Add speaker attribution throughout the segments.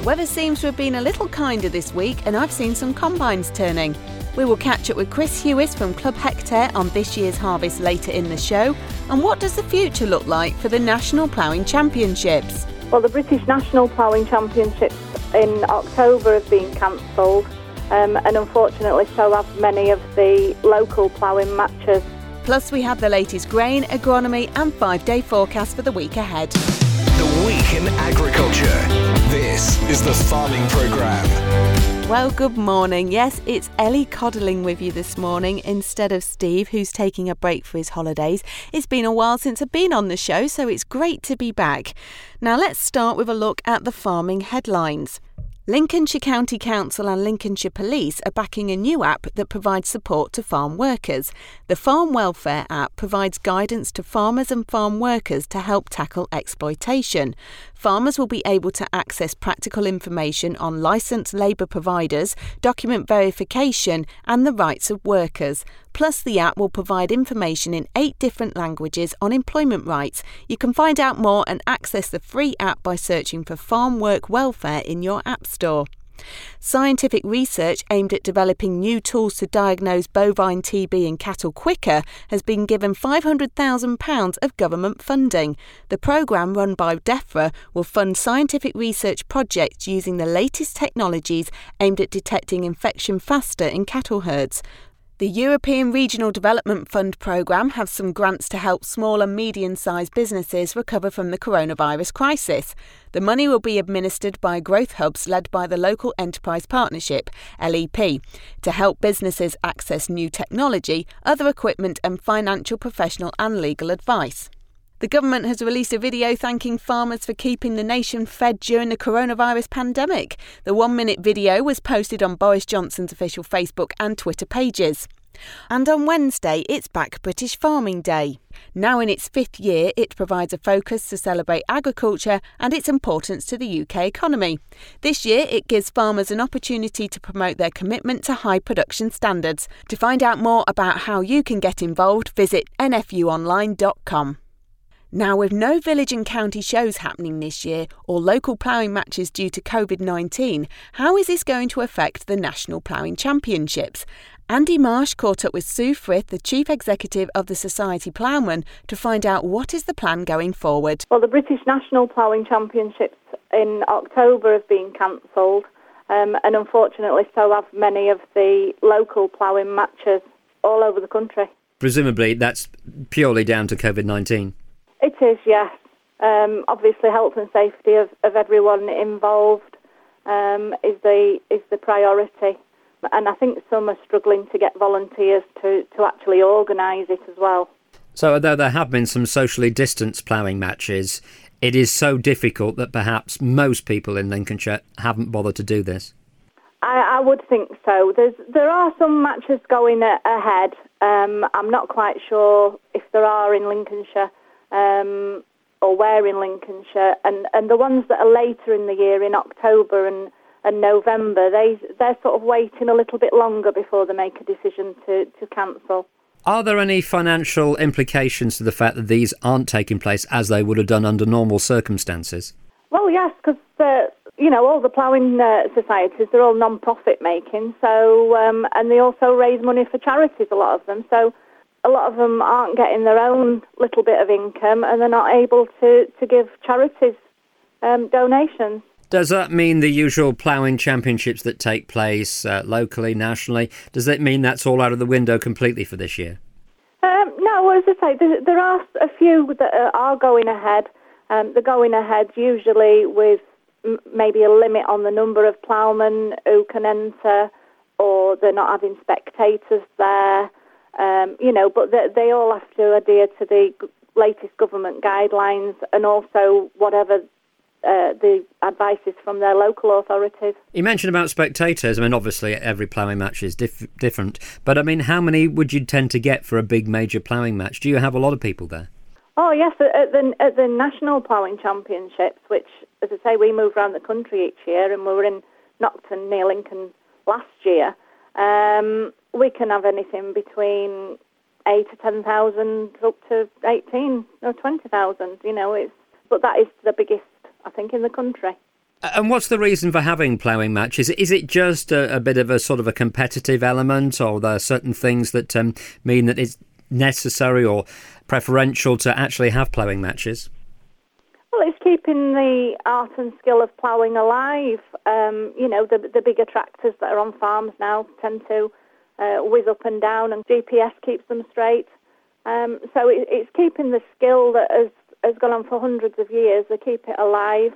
Speaker 1: The weather seems to have been a little kinder this week, and I've seen some combines turning. We will catch up with Chris Hewis from Club Hectare on this year's harvest later in the show. And what does the future look like for the National Ploughing Championships?
Speaker 2: Well, the British National Ploughing Championships in October have been cancelled, um, and unfortunately, so have many of the local ploughing matches.
Speaker 1: Plus, we have the latest grain, agronomy, and five day forecast for the week ahead.
Speaker 3: Week in Agriculture. This is the Farming Programme.
Speaker 1: Well, good morning. Yes, it's Ellie Codling with you this morning instead of Steve, who's taking a break for his holidays. It's been a while since I've been on the show, so it's great to be back. Now, let's start with a look at the farming headlines. Lincolnshire County Council and Lincolnshire Police are backing a new app that provides support to farm workers. The Farm Welfare app provides guidance to farmers and farm workers to help tackle exploitation. Farmers will be able to access practical information on licensed labour providers, document verification, and the rights of workers. Plus, the app will provide information in eight different languages on employment rights. You can find out more and access the free app by searching for Farm Work Welfare in your App Store. Scientific research aimed at developing new tools to diagnose bovine TB in cattle quicker has been given £500,000 of government funding. The programme, run by DEFRA, will fund scientific research projects using the latest technologies aimed at detecting infection faster in cattle herds. The European Regional Development Fund programme has some grants to help small and medium sized businesses recover from the coronavirus crisis. The money will be administered by growth hubs led by the Local Enterprise Partnership, LEP, to help businesses access new technology, other equipment, and financial, professional, and legal advice. The government has released a video thanking farmers for keeping the nation fed during the coronavirus pandemic. The one minute video was posted on Boris Johnson's official Facebook and Twitter pages. And on Wednesday, it's Back British Farming Day. Now in its fifth year, it provides a focus to celebrate agriculture and its importance to the UK economy. This year, it gives farmers an opportunity to promote their commitment to high production standards. To find out more about how you can get involved, visit nfuonline.com. Now, with no village and county shows happening this year or local ploughing matches due to COVID 19, how is this going to affect the National Ploughing Championships? Andy Marsh caught up with Sue Frith, the Chief Executive of the Society Ploughman, to find out what is the plan going forward.
Speaker 2: Well, the British National Ploughing Championships in October have been cancelled, um, and unfortunately, so have many of the local ploughing matches all over the country.
Speaker 4: Presumably, that's purely down to COVID 19.
Speaker 2: It is, yes. Um, obviously, health and safety of, of everyone involved um, is the is the priority, and I think some are struggling to get volunteers to, to actually organise it as well.
Speaker 4: So, although there have been some socially distanced ploughing matches, it is so difficult that perhaps most people in Lincolnshire haven't bothered to do this.
Speaker 2: I, I would think so. There's there are some matches going a, ahead. Um, I'm not quite sure if there are in Lincolnshire um, or where in Lincolnshire, and, and the ones that are later in the year, in October and, and November, they they're sort of waiting a little bit longer before they make a decision to, to cancel.
Speaker 4: Are there any financial implications to the fact that these aren't taking place as they would have done under normal circumstances?
Speaker 2: Well, yes, because you know all the ploughing uh, societies they're all non-profit making, so um, and they also raise money for charities. A lot of them, so a lot of them aren't getting their own little bit of income and they're not able to, to give charities um, donations.
Speaker 4: Does that mean the usual ploughing championships that take place uh, locally, nationally, does that mean that's all out of the window completely for this year?
Speaker 2: Um, no, as I say, there, there, are a few that are going ahead. Um, they're going ahead usually with m- maybe a limit on the number of ploughmen who can enter, or they're not having spectators there. Um, you know, but they, they all have to adhere to the latest government guidelines and also whatever uh, the advice is from their local authorities.
Speaker 4: You mentioned about spectators. I mean, obviously, every ploughing match is diff- different. But I mean, how many would you tend to get for a big major ploughing match? Do you have a lot of people there?
Speaker 2: Oh yes, at the, at the national ploughing championships, which, as I say, we move around the country each year, and we were in Nocton near Lincoln last year. Um, we can have anything between eight to ten thousand up to eighteen or twenty thousand. You know, it's but that is the biggest I think in the country.
Speaker 4: And what's the reason for having ploughing matches? Is it just a, a, bit of a sort of a competitive element, or are there certain things that um, mean that it's necessary or preferential to actually have ploughing matches?
Speaker 2: Well, it's keeping the art and skill of ploughing alive. Um, you know, the, the bigger tractors that are on farms now tend to uh, whiz up and down, and GPS keeps them straight. Um, so it, it's keeping the skill that has, has gone on for hundreds of years. They keep it alive.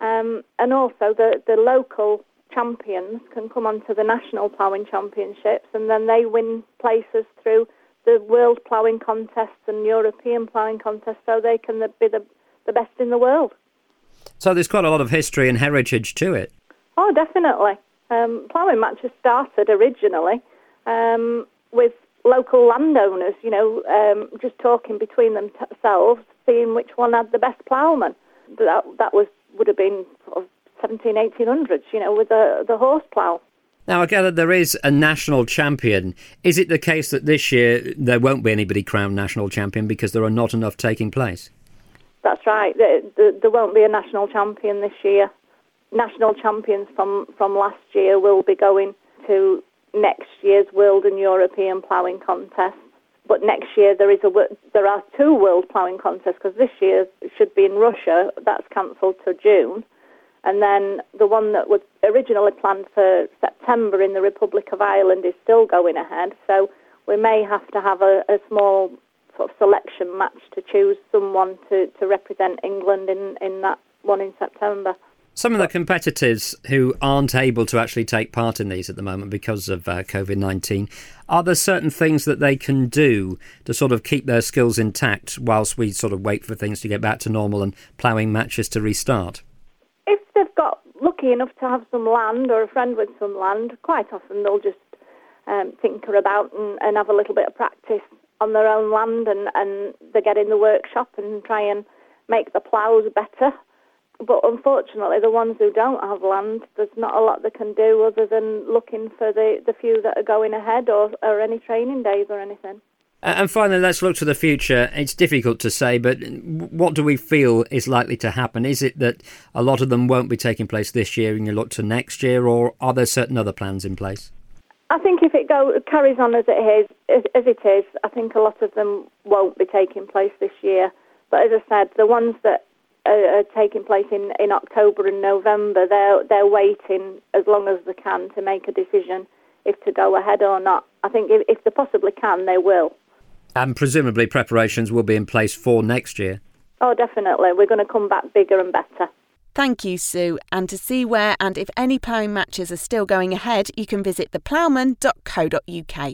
Speaker 2: Um, and also the, the local champions can come onto the national ploughing championships and then they win places through the world ploughing contests and European ploughing contests so they can be the, the best in the world.
Speaker 4: So there's quite a lot of history and heritage to it.
Speaker 2: Oh, definitely. Um, ploughing matches started originally um, with local landowners, you know, um, just talking between themselves, seeing which one had the best ploughman. That, that was would have been sort of 17, 1800s, you know, with the, the horse plough.
Speaker 4: Now, I gather there is a national champion. Is it the case that this year there won't be anybody crowned national champion because there are not enough taking place?
Speaker 2: That's right. There, there, there won't be a national champion this year. National champions from, from last year will be going to next year's World and European ploughing Contest. But next year there is a there are two world ploughing contests because this year should be in Russia. That's cancelled to June, and then the one that was originally planned for September in the Republic of Ireland is still going ahead. So we may have to have a, a small sort of selection match to choose someone to, to represent England in, in that one in September.
Speaker 4: Some of the competitors who aren't able to actually take part in these at the moment because of uh, COVID 19, are there certain things that they can do to sort of keep their skills intact whilst we sort of wait for things to get back to normal and ploughing matches to restart?
Speaker 2: If they've got lucky enough to have some land or a friend with some land, quite often they'll just um, tinker about and, and have a little bit of practice on their own land and, and they get in the workshop and try and make the ploughs better but unfortunately, the ones who don't have land, there's not a lot they can do other than looking for the, the few that are going ahead or, or any training days or anything.
Speaker 4: And finally, let's look to the future. It's difficult to say, but what do we feel is likely to happen? Is it that a lot of them won't be taking place this year and you look to next year, or are there certain other plans in place?
Speaker 2: I think if it go, carries on as it is, as it is, I think a lot of them won't be taking place this year. But as I said, the ones that are, are, taking place in, in October and November, they're they're waiting as long as they can to make a decision if to go ahead or not. I think if, if they possibly can, they will.
Speaker 4: And presumably preparations will be in place for next year.
Speaker 2: Oh, definitely. We're going to come back bigger and better.
Speaker 1: Thank you, Sue. And to see where and if any ploughing matches are still going ahead, you can visit theploughman.co.uk.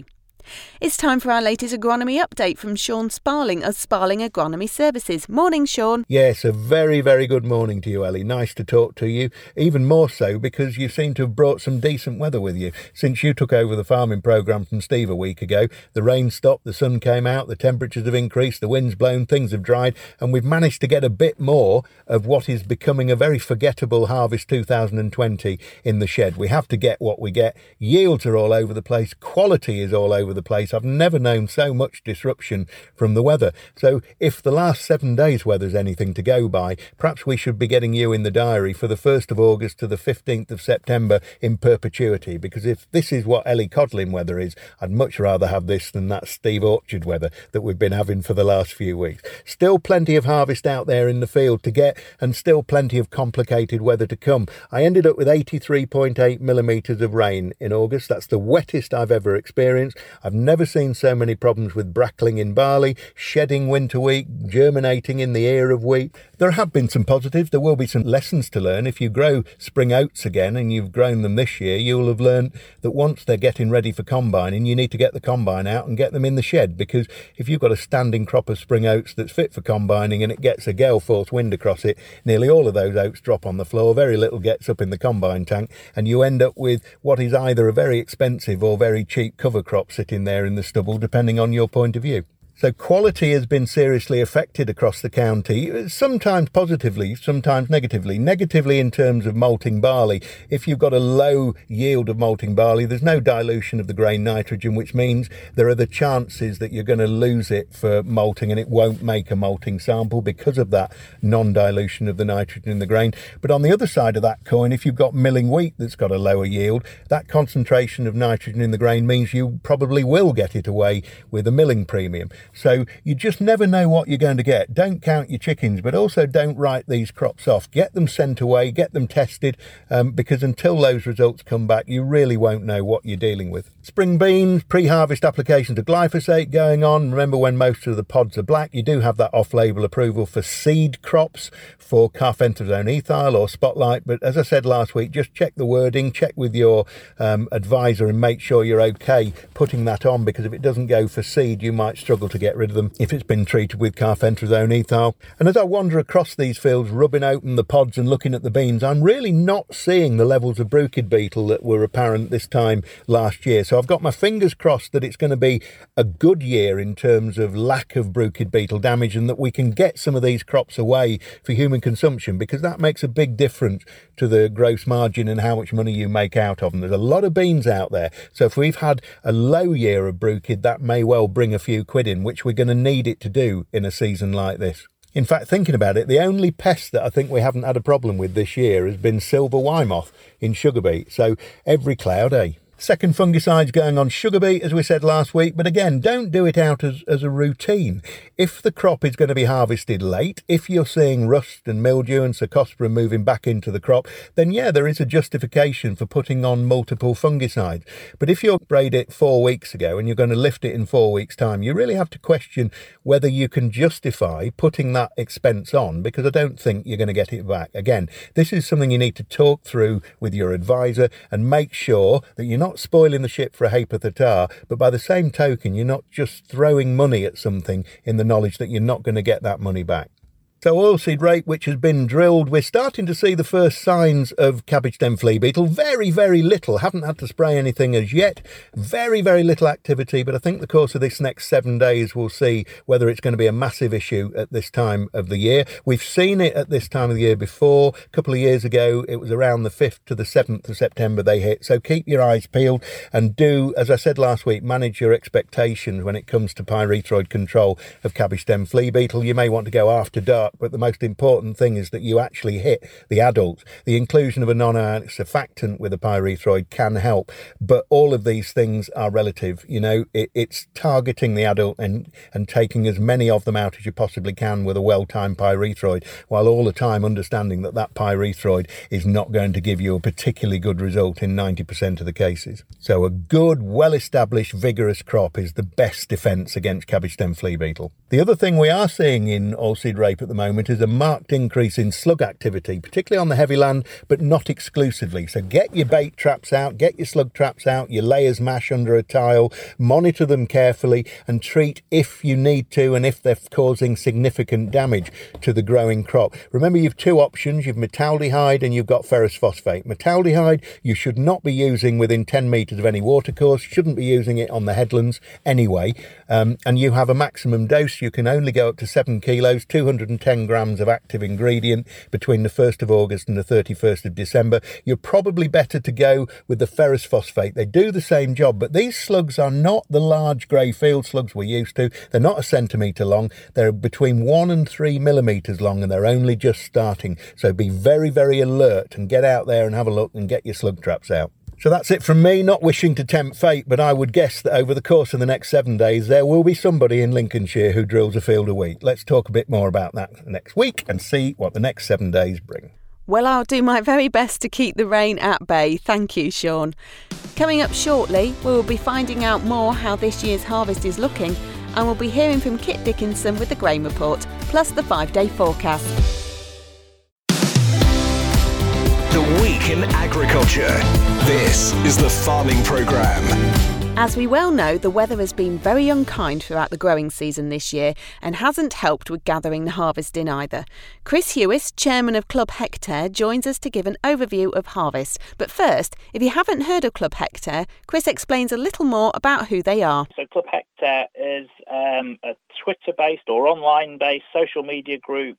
Speaker 1: It's time for our latest agronomy update from Sean Sparling of Sparling Agronomy Services. Morning, Sean.
Speaker 5: Yes, a very, very good morning to you, Ellie. Nice to talk to you. Even more so because you seem to have brought some decent weather with you. Since you took over the farming programme from Steve a week ago, the rain stopped, the sun came out, the temperatures have increased, the wind's blown, things have dried, and we've managed to get a bit more of what is becoming a very forgettable harvest 2020 in the shed. We have to get what we get. Yields are all over the place, quality is all over the place. I've never known so much disruption from the weather. So if the last seven days' weather's anything to go by, perhaps we should be getting you in the diary for the 1st of August to the 15th of September in perpetuity. Because if this is what Ellie Codling weather is, I'd much rather have this than that Steve Orchard weather that we've been having for the last few weeks. Still plenty of harvest out there in the field to get, and still plenty of complicated weather to come. I ended up with 83.8 millimetres of rain in August. That's the wettest I've ever experienced. I've never seen so many problems with brackling in barley, shedding winter wheat, germinating in the ear of wheat. There have been some positives. There will be some lessons to learn. If you grow spring oats again and you've grown them this year, you'll have learned that once they're getting ready for combining, you need to get the combine out and get them in the shed because if you've got a standing crop of spring oats that's fit for combining and it gets a gale force wind across it, nearly all of those oats drop on the floor. Very little gets up in the combine tank, and you end up with what is either a very expensive or very cheap cover crop sitting there in the stubble, depending on your point of view. So quality has been seriously affected across the county, sometimes positively, sometimes negatively. Negatively in terms of malting barley. If you've got a low yield of malting barley, there's no dilution of the grain nitrogen, which means there are the chances that you're going to lose it for malting and it won't make a malting sample because of that non-dilution of the nitrogen in the grain. But on the other side of that coin, if you've got milling wheat that's got a lower yield, that concentration of nitrogen in the grain means you probably will get it away with a milling premium. So you just never know what you're going to get. Don't count your chickens, but also don't write these crops off. Get them sent away, get them tested, um, because until those results come back, you really won't know what you're dealing with. Spring beans, pre harvest applications of glyphosate going on. Remember, when most of the pods are black, you do have that off label approval for seed crops for carfentrazone ethyl or spotlight. But as I said last week, just check the wording, check with your um, advisor, and make sure you're okay putting that on because if it doesn't go for seed, you might struggle to get rid of them if it's been treated with carfentrazone ethyl. And as I wander across these fields, rubbing open the pods and looking at the beans, I'm really not seeing the levels of bruchid beetle that were apparent this time last year. So I've got my fingers crossed that it's going to be a good year in terms of lack of bruchid beetle damage and that we can get some of these crops away for human consumption because that makes a big difference to the gross margin and how much money you make out of them. There's a lot of beans out there. So if we've had a low year of bruchid, that may well bring a few quid in, which we're going to need it to do in a season like this. In fact, thinking about it, the only pest that I think we haven't had a problem with this year has been silver Y moth in sugar beet. So every cloud, eh? Second fungicides going on sugar beet, as we said last week, but again, don't do it out as, as a routine. If the crop is going to be harvested late, if you're seeing rust and mildew and cercospora moving back into the crop, then yeah, there is a justification for putting on multiple fungicides. But if you sprayed it four weeks ago and you're going to lift it in four weeks' time, you really have to question whether you can justify putting that expense on because I don't think you're going to get it back. Again, this is something you need to talk through with your advisor and make sure that you're not not spoiling the ship for a ha'porth of tar, but by the same token, you're not just throwing money at something in the knowledge that you're not going to get that money back. So oilseed rape, which has been drilled, we're starting to see the first signs of cabbage stem flea beetle. Very, very little. Haven't had to spray anything as yet. Very, very little activity. But I think the course of this next seven days we'll see whether it's going to be a massive issue at this time of the year. We've seen it at this time of the year before. A couple of years ago, it was around the 5th to the 7th of September they hit. So keep your eyes peeled and do, as I said last week, manage your expectations when it comes to pyrethroid control of cabbage stem flea beetle. You may want to go after dark but the most important thing is that you actually hit the adults. The inclusion of a non-ionic surfactant with a pyrethroid can help, but all of these things are relative. You know, it, it's targeting the adult and, and taking as many of them out as you possibly can with a well-timed pyrethroid, while all the time understanding that that pyrethroid is not going to give you a particularly good result in 90% of the cases. So a good, well-established, vigorous crop is the best defence against cabbage stem flea beetle. The other thing we are seeing in oilseed rape at the moment is a marked increase in slug activity, particularly on the heavy land, but not exclusively. So get your bait traps out, get your slug traps out, your layers mash under a tile, monitor them carefully, and treat if you need to and if they're causing significant damage to the growing crop. Remember, you've two options you've metaldehyde and you've got ferrous phosphate. Metaldehyde you should not be using within 10 metres of any watercourse, shouldn't be using it on the headlands anyway, um, and you have a maximum dose you can only go up to 7 kilos, 210 grams of active ingredient between the 1st of August and the 31st of December. You're probably better to go with the ferrous phosphate. They do the same job, but these slugs are not the large grey field slugs we're used to. They're not a centimetre long. They're between 1 and 3 millimetres long and they're only just starting. So be very, very alert and get out there and have a look and get your slug traps out. So that's it from me, not wishing to tempt fate, but I would guess that over the course of the next seven days, there will be somebody in Lincolnshire who drills a field a week. Let's talk a bit more about that next week and see what the next seven days bring.
Speaker 1: Well, I'll do my very best to keep the rain at bay. Thank you, Sean. Coming up shortly, we will be finding out more how this year's harvest is looking, and we'll be hearing from Kit Dickinson with the grain report, plus the five day forecast.
Speaker 3: The Week in Agriculture. This is the Farming Programme.
Speaker 1: As we well know, the weather has been very unkind throughout the growing season this year and hasn't helped with gathering the harvest in either. Chris Hewis, chairman of Club Hectare, joins us to give an overview of harvest. But first, if you haven't heard of Club Hectare, Chris explains a little more about who they are.
Speaker 6: So, Club Hectare is um, a Twitter based or online based social media group,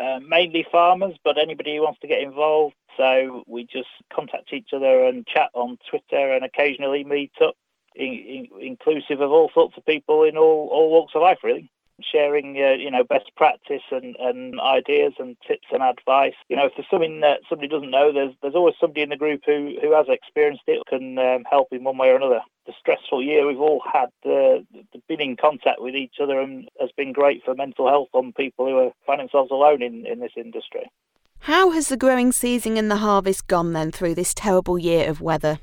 Speaker 6: uh, mainly farmers, but anybody who wants to get involved. So, we just contact each other and chat on Twitter and occasionally meet up in, in, inclusive of all sorts of people in all, all walks of life, really. Sharing, uh, you know, best practice and, and ideas and tips and advice. You know, if there's something that somebody doesn't know, there's there's always somebody in the group who, who has experienced it, can um, help in one way or another. The stressful year we've all had, uh, been in contact with each other, and has been great for mental health on people who are finding themselves alone in, in this industry.
Speaker 1: How has the growing season and the harvest gone then through this terrible year of weather?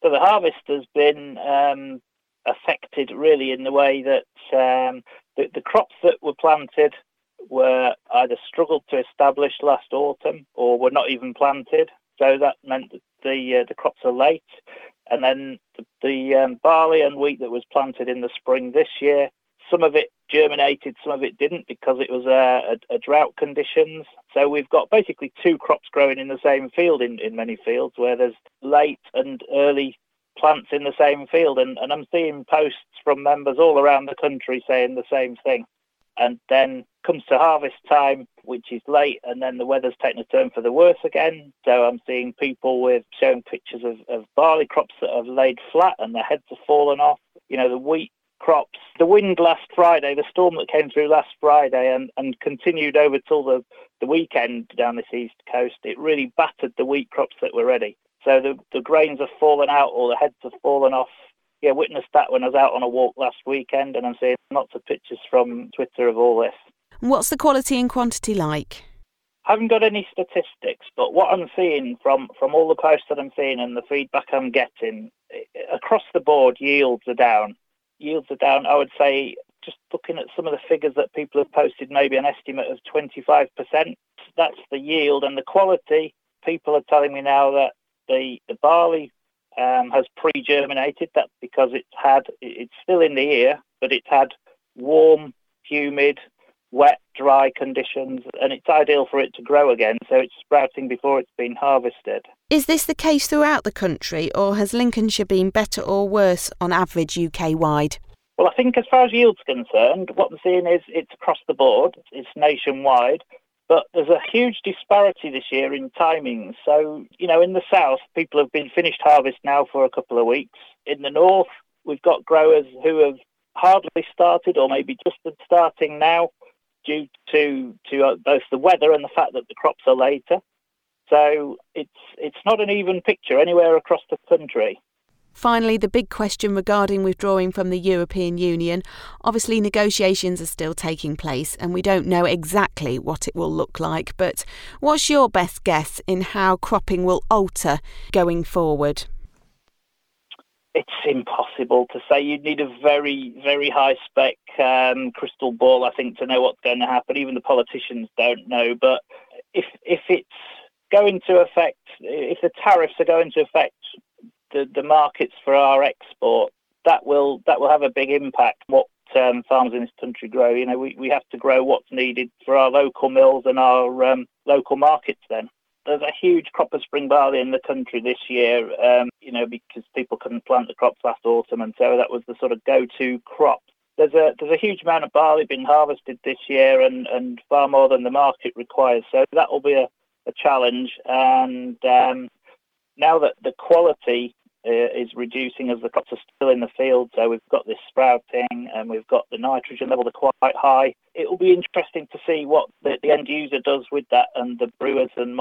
Speaker 6: So the harvest has been um, affected really in the way that um, the, the, crops that were planted were either struggled to establish last autumn or were not even planted. So that meant that the uh, the crops are late, and then the, the um, barley and wheat that was planted in the spring this year, some of it germinated, some of it didn't because it was a, a, a, drought conditions. So we've got basically two crops growing in the same field in, in many fields where there's late and early plants in the same field. And, and I'm seeing posts from members all around the country saying the same thing. And then comes to harvest time, which is late, and then the weather's taken a turn for the worse again. So I'm seeing people with showing pictures of, of barley crops that have laid flat and their heads have fallen off. You know, the wheat crops. The wind last Friday, the storm that came through last Friday and, and continued over till the, the weekend down this east coast, it really battered the wheat crops that were ready. So the, the grains have fallen out or the heads have fallen off. Yeah, witnessed that when I was out on a walk last weekend and I'm seeing lots of pictures from Twitter of all this.
Speaker 1: What's the quality and quantity like?
Speaker 6: I haven't got any statistics, but what I'm seeing from, from all the posts that I'm seeing and the feedback I'm getting, eh, across the board, yields are down yields are down. I would say just looking at some of the figures that people have posted, maybe an estimate of 25%. That's the yield and the quality. People are telling me now that the, the barley um, has pre-germinated. That's because it's had, it's still in the ear, but it's had warm, humid, wet, dry conditions, and it's ideal for it to grow again. So it's sprouting before it's been harvested.
Speaker 1: Is this the case throughout the country, or has Lincolnshire been better or worse on average UK wide?
Speaker 6: Well, I think as far as yield's concerned, what I'm seeing is it's across the board, it's nationwide. But there's a huge disparity this year in timings. So, you know, in the south, people have been finished harvest now for a couple of weeks. In the north, we've got growers who have hardly started or maybe just starting now due to, to uh, both the weather and the fact that the crops are later. So it's it's not an even picture anywhere across the country.
Speaker 1: Finally, the big question regarding withdrawing from the European Union. Obviously, negotiations are still taking place, and we don't know exactly what it will look like. But what's your best guess in how cropping will alter going forward?
Speaker 6: It's impossible to say. You'd need a very, very high spec um, crystal ball, I think, to know what's going to happen. Even the politicians don't know. But if if it's going to affect, if the tariffs are going to affect the, the markets for our export, that will that will have a big impact what um, farms in this country grow. You know, we, we have to grow what's needed for our local mills and our um, local markets then. There's a huge crop of spring barley in the country this year, um, you know, because people couldn't plant the crops last autumn, and so that was the sort of go-to crop. There's a there's a huge amount of barley being harvested this year, and, and far more than the market requires. So that will be a, a challenge. And um, now that the quality uh, is reducing as the crops are still in the field, so we've got this sprouting and we've got the nitrogen levels are quite high. It will be interesting to see what the, the end user does with that, and the brewers and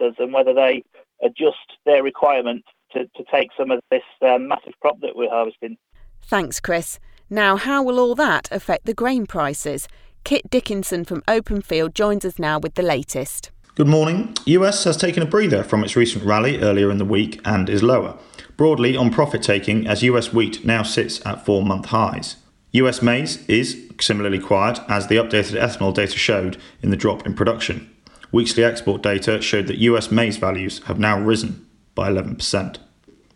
Speaker 6: maltsters, and whether they adjust their requirements to, to take some of this um, massive crop that we're harvesting.
Speaker 1: Thanks, Chris. Now, how will all that affect the grain prices? Kit Dickinson from Openfield joins us now with the latest.
Speaker 7: Good morning. US has taken a breather from its recent rally earlier in the week and is lower, broadly on profit taking as US wheat now sits at four month highs. US maize is similarly quiet as the updated ethanol data showed in the drop in production. Weekly export data showed that US maize values have now risen by 11%.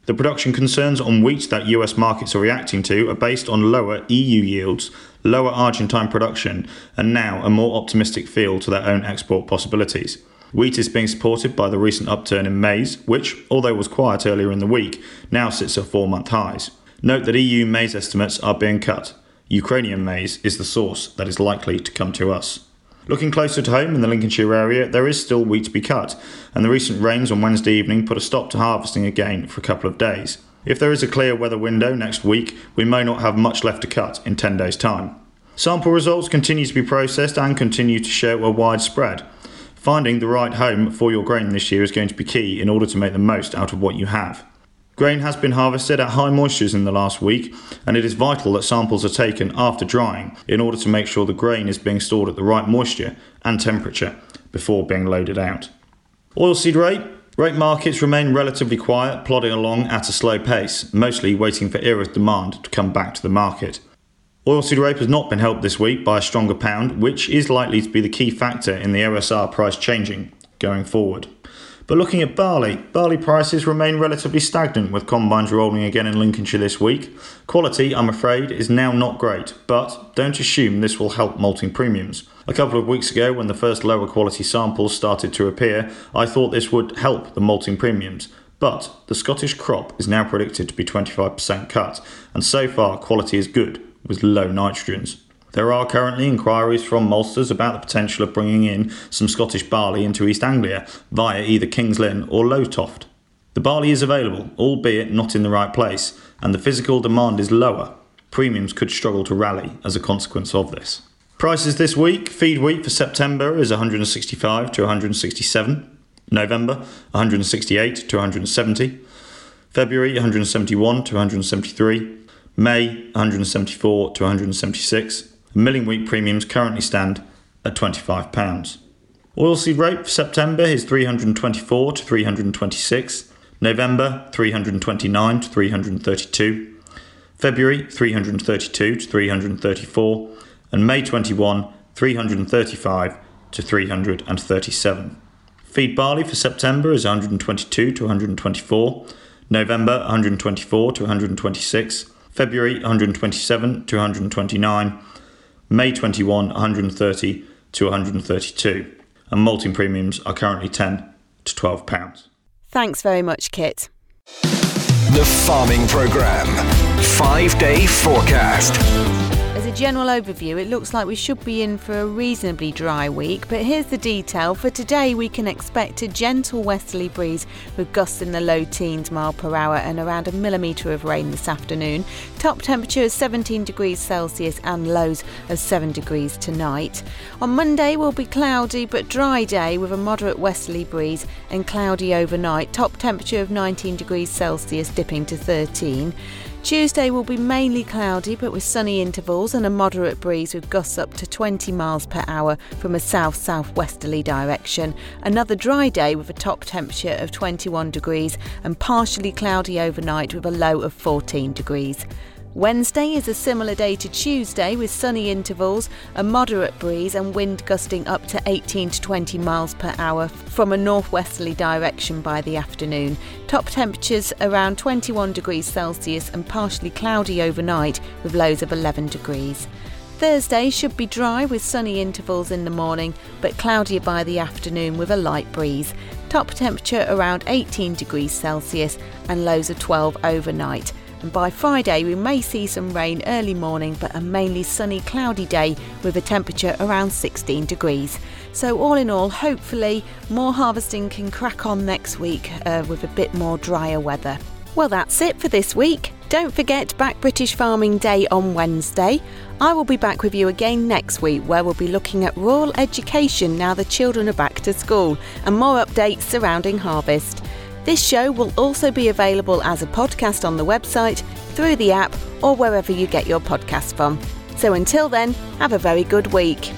Speaker 7: The production concerns on wheat that US markets are reacting to are based on lower EU yields, lower Argentine production, and now a more optimistic feel to their own export possibilities. Wheat is being supported by the recent upturn in maize, which, although was quiet earlier in the week, now sits at four month highs. Note that EU maize estimates are being cut. Ukrainian maize is the source that is likely to come to us. Looking closer to home in the Lincolnshire area, there is still wheat to be cut, and the recent rains on Wednesday evening put a stop to harvesting again for a couple of days. If there is a clear weather window next week, we may not have much left to cut in 10 days' time. Sample results continue to be processed and continue to show a wide spread. Finding the right home for your grain this year is going to be key in order to make the most out of what you have. Grain has been harvested at high moistures in the last week, and it is vital that samples are taken after drying in order to make sure the grain is being stored at the right moisture and temperature before being loaded out. Oilseed rape. Rape markets remain relatively quiet, plodding along at a slow pace, mostly waiting for Erith demand to come back to the market. Oilseed rape has not been helped this week by a stronger pound, which is likely to be the key factor in the OSR price changing going forward. But looking at barley, barley prices remain relatively stagnant with combines rolling again in Lincolnshire this week. Quality, I'm afraid, is now not great, but don't assume this will help malting premiums. A couple of weeks ago, when the first lower quality samples started to appear, I thought this would help the malting premiums. But the Scottish crop is now predicted to be 25% cut, and so far quality is good, with low nitrogens. There are currently inquiries from maltsters about the potential of bringing in some Scottish barley into East Anglia via either Kings Lynn or Lowestoft. The barley is available, albeit not in the right place, and the physical demand is lower. Premiums could struggle to rally as a consequence of this. Prices this week feed wheat for September is 165 to 167, November 168 to 170, February 171 to 173, May 174 to 176, milling wheat premiums currently stand at £25. Oilseed rape for September is 324 to 326, November 329 to 332, February 332 to 334, and May 21 335 to 337. Feed barley for September is 122 to 124, November 124 to 126, February 127 to 129, May 21, 130 to 132, and malting premiums are currently 10 to 12 pounds.
Speaker 1: Thanks very much, Kit.
Speaker 3: The Farming Programme. Five day forecast.
Speaker 1: General overview, it looks like we should be in for a reasonably dry week, but here's the detail. For today, we can expect a gentle westerly breeze with gusts in the low teens mile per hour and around a millimetre of rain this afternoon. Top temperature is 17 degrees Celsius and lows of 7 degrees tonight. On Monday, will be cloudy but dry day with a moderate westerly breeze and cloudy overnight. Top temperature of 19 degrees Celsius dipping to 13. Tuesday will be mainly cloudy but with sunny intervals and a moderate breeze with gusts up to 20 miles per hour from a south southwesterly direction. Another dry day with a top temperature of 21 degrees and partially cloudy overnight with a low of 14 degrees. Wednesday is a similar day to Tuesday with sunny intervals, a moderate breeze, and wind gusting up to 18 to 20 miles per hour from a northwesterly direction by the afternoon. Top temperatures around 21 degrees Celsius and partially cloudy overnight with lows of 11 degrees. Thursday should be dry with sunny intervals in the morning, but cloudier by the afternoon with a light breeze. Top temperature around 18 degrees Celsius and lows of 12 overnight and by Friday we may see some rain early morning but a mainly sunny cloudy day with a temperature around 16 degrees. So all in all, hopefully more harvesting can crack on next week uh, with a bit more drier weather. Well, that's it for this week. Don't forget Back British Farming Day on Wednesday. I will be back with you again next week where we'll be looking at rural education now the children are back to school and more updates surrounding harvest. This show will also be available as a podcast on the website, through the app, or wherever you get your podcasts from. So until then, have a very good week.